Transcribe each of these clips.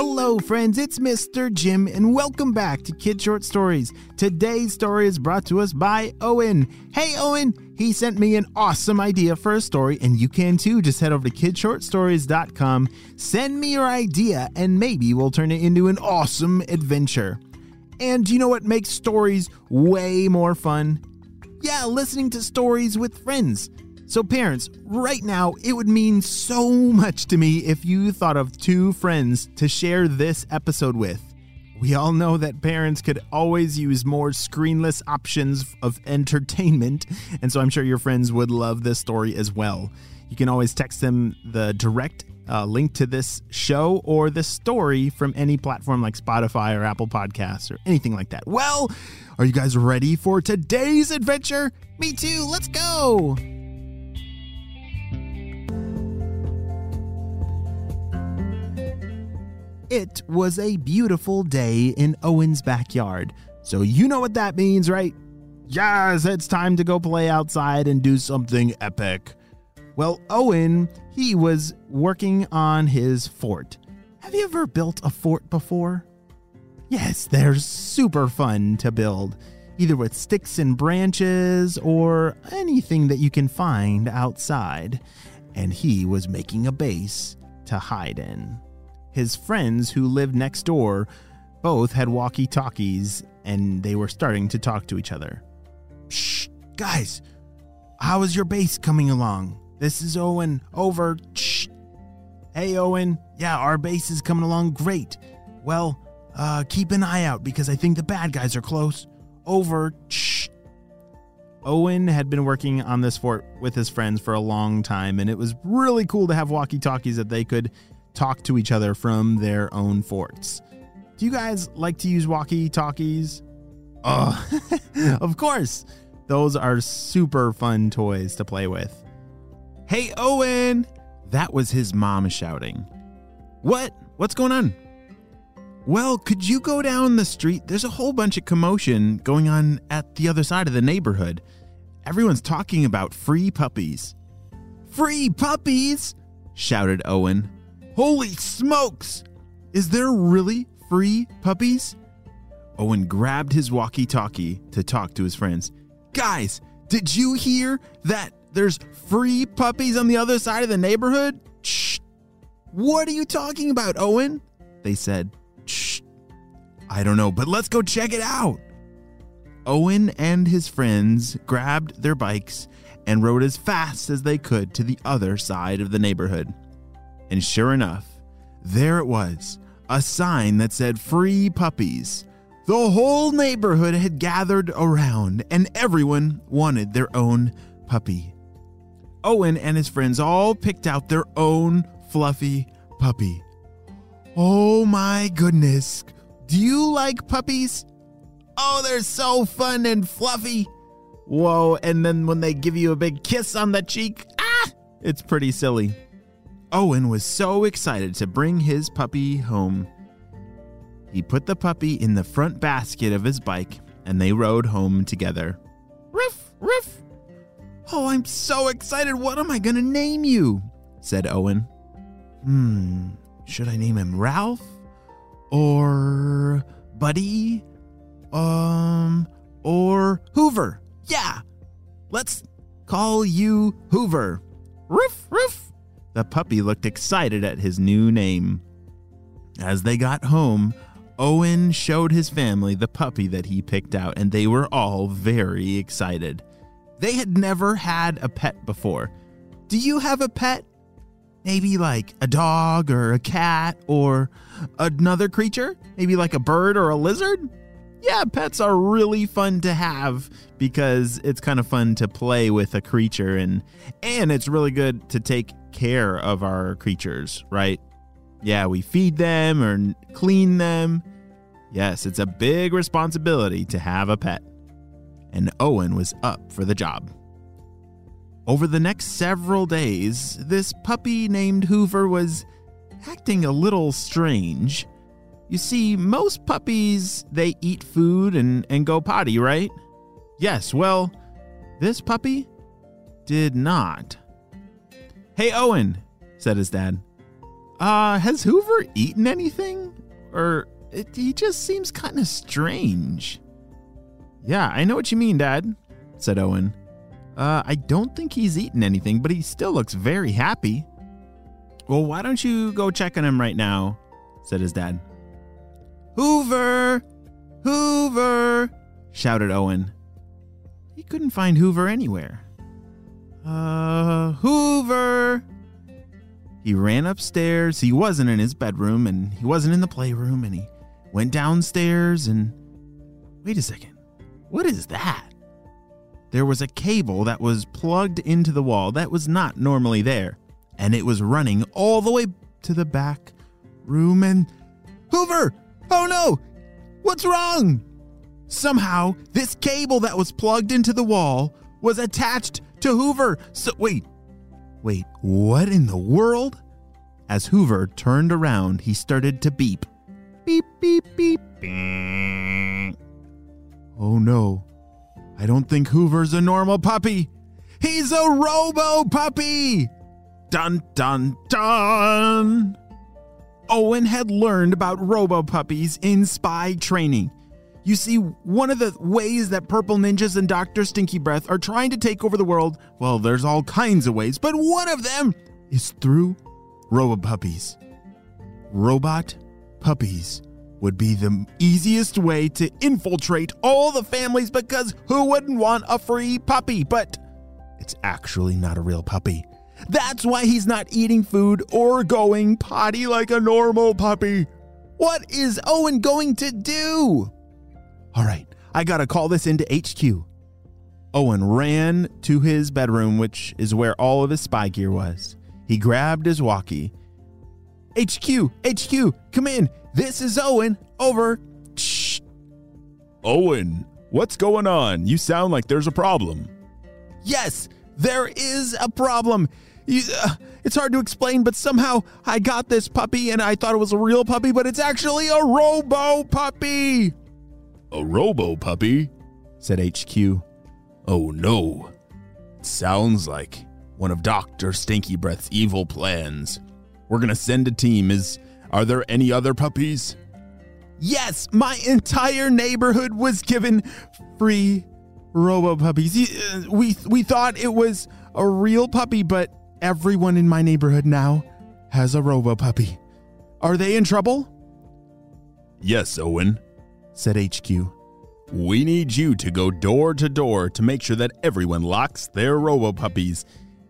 Hello, friends, it's Mr. Jim, and welcome back to Kid Short Stories. Today's story is brought to us by Owen. Hey, Owen, he sent me an awesome idea for a story, and you can too. Just head over to kidshortstories.com, send me your idea, and maybe we'll turn it into an awesome adventure. And do you know what makes stories way more fun? Yeah, listening to stories with friends. So, parents, right now, it would mean so much to me if you thought of two friends to share this episode with. We all know that parents could always use more screenless options of entertainment, and so I'm sure your friends would love this story as well. You can always text them the direct uh, link to this show or this story from any platform like Spotify or Apple Podcasts or anything like that. Well, are you guys ready for today's adventure? Me too, let's go! It was a beautiful day in Owen's backyard. So you know what that means, right? Yes, it's time to go play outside and do something epic. Well, Owen, he was working on his fort. Have you ever built a fort before? Yes, they're super fun to build, either with sticks and branches or anything that you can find outside. And he was making a base to hide in. His friends who lived next door both had walkie talkies and they were starting to talk to each other. Shh, guys, how is your base coming along? This is Owen. Over. Shh. Hey, Owen. Yeah, our base is coming along great. Well, uh, keep an eye out because I think the bad guys are close. Over. Shh. Owen had been working on this fort with his friends for a long time, and it was really cool to have walkie talkies that they could talk to each other from their own forts. Do you guys like to use walkie talkies? Oh, of course. Those are super fun toys to play with. Hey, Owen! That was his mom shouting. What? What's going on? Well, could you go down the street? There's a whole bunch of commotion going on at the other side of the neighborhood. Everyone's talking about free puppies. Free puppies? shouted Owen. Holy smokes! Is there really free puppies? Owen grabbed his walkie talkie to talk to his friends. Guys, did you hear that there's free puppies on the other side of the neighborhood? Shh. What are you talking about, Owen? They said. Shh. I don't know, but let's go check it out. Owen and his friends grabbed their bikes and rode as fast as they could to the other side of the neighborhood. And sure enough, there it was a sign that said free puppies. The whole neighborhood had gathered around, and everyone wanted their own puppy. Owen and his friends all picked out their own fluffy puppy. Oh my goodness. Do you like puppies? Oh, they're so fun and fluffy. Whoa, and then when they give you a big kiss on the cheek, ah, it's pretty silly. Owen was so excited to bring his puppy home. He put the puppy in the front basket of his bike and they rode home together. Riff, riff. Oh, I'm so excited. What am I going to name you? said Owen. Hmm, should I name him Ralph? Or Buddy? Um, or Hoover? Yeah, let's call you Hoover. Riff, riff. The puppy looked excited at his new name. As they got home, Owen showed his family the puppy that he picked out, and they were all very excited. They had never had a pet before. Do you have a pet? Maybe like a dog or a cat or another creature? Maybe like a bird or a lizard? Yeah, pets are really fun to have because it's kind of fun to play with a creature and and it's really good to take care of our creatures, right? Yeah, we feed them or clean them. Yes, it's a big responsibility to have a pet. And Owen was up for the job. Over the next several days, this puppy named Hoover was acting a little strange. You see, most puppies, they eat food and, and go potty, right? Yes, well, this puppy did not. Hey, Owen, said his dad. Uh, has Hoover eaten anything? Or it, he just seems kind of strange. Yeah, I know what you mean, Dad, said Owen. Uh, I don't think he's eaten anything, but he still looks very happy. Well, why don't you go check on him right now? said his dad. Hoover! Hoover! shouted Owen. He couldn't find Hoover anywhere. Uh, Hoover! He ran upstairs. He wasn't in his bedroom and he wasn't in the playroom and he went downstairs and. Wait a second. What is that? There was a cable that was plugged into the wall that was not normally there, and it was running all the way to the back room and. Hoover! Oh no! What's wrong? Somehow, this cable that was plugged into the wall was attached to Hoover. So, wait, wait, what in the world? As Hoover turned around, he started to beep. Beep, beep, beep. beep. Oh no, I don't think Hoover's a normal puppy. He's a robo puppy! Dun dun dun! Owen had learned about robo puppies in spy training. You see, one of the ways that Purple Ninjas and Dr. Stinky Breath are trying to take over the world, well, there's all kinds of ways, but one of them is through robo puppies. Robot puppies would be the easiest way to infiltrate all the families because who wouldn't want a free puppy? But it's actually not a real puppy. That's why he's not eating food or going potty like a normal puppy. What is Owen going to do? All right, I gotta call this into HQ. Owen ran to his bedroom, which is where all of his spy gear was. He grabbed his walkie. HQ, HQ, come in. This is Owen. Over. Shh. Owen, what's going on? You sound like there's a problem. Yes, there is a problem. You, uh, it's hard to explain, but somehow I got this puppy and I thought it was a real puppy, but it's actually a robo puppy. A robo puppy? said HQ. Oh no. It sounds like one of Dr. Stinky Breath's evil plans. We're gonna send a team. Is are there any other puppies? Yes, my entire neighborhood was given free robo puppies. Uh, we we thought it was a real puppy, but everyone in my neighborhood now has a robo puppy. Are they in trouble? Yes, Owen, said HQ. We need you to go door to door to make sure that everyone locks their robo puppies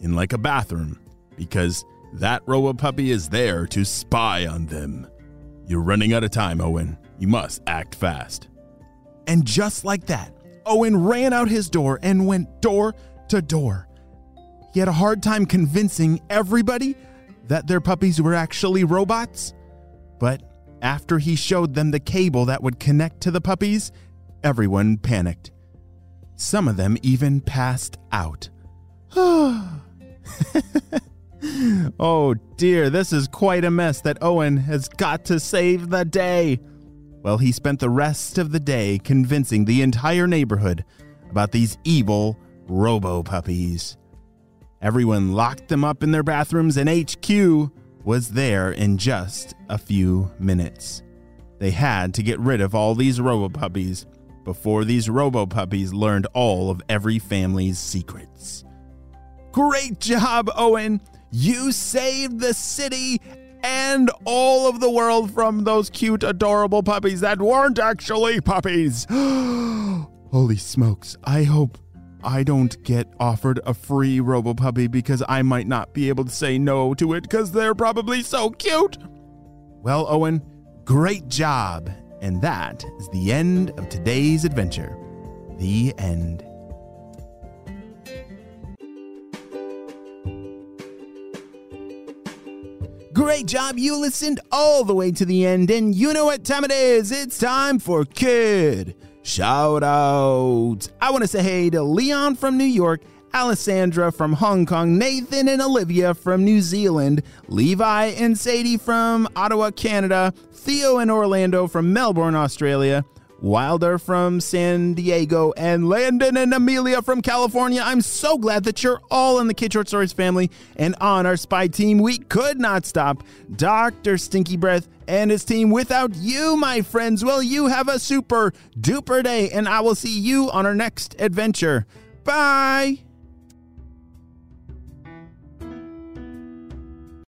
in like a bathroom because that robo puppy is there to spy on them. You're running out of time, Owen. You must act fast. And just like that, Owen ran out his door and went door to door. He had a hard time convincing everybody that their puppies were actually robots. But after he showed them the cable that would connect to the puppies, everyone panicked. Some of them even passed out. oh dear, this is quite a mess that Owen has got to save the day. Well, he spent the rest of the day convincing the entire neighborhood about these evil robo puppies. Everyone locked them up in their bathrooms, and HQ was there in just a few minutes. They had to get rid of all these robo puppies before these robo puppies learned all of every family's secrets. Great job, Owen! You saved the city and all of the world from those cute, adorable puppies that weren't actually puppies. Holy smokes. I hope I don't get offered a free Robo Puppy because I might not be able to say no to it because they're probably so cute. Well, Owen, great job. And that is the end of today's adventure. The end. Great job. You listened all the way to the end, and you know what time it is. It's time for Kid Shout Out. I want to say hey to Leon from New York, Alessandra from Hong Kong, Nathan and Olivia from New Zealand, Levi and Sadie from Ottawa, Canada, Theo and Orlando from Melbourne, Australia, Wilder from San Diego, and Landon and Amelia from California. I'm so glad that you're all in the Kid Short Stories family and on our spy team. We could not stop Dr. Stinky Breath and his team without you, my friends. Well, you have a super duper day, and I will see you on our next adventure. Bye.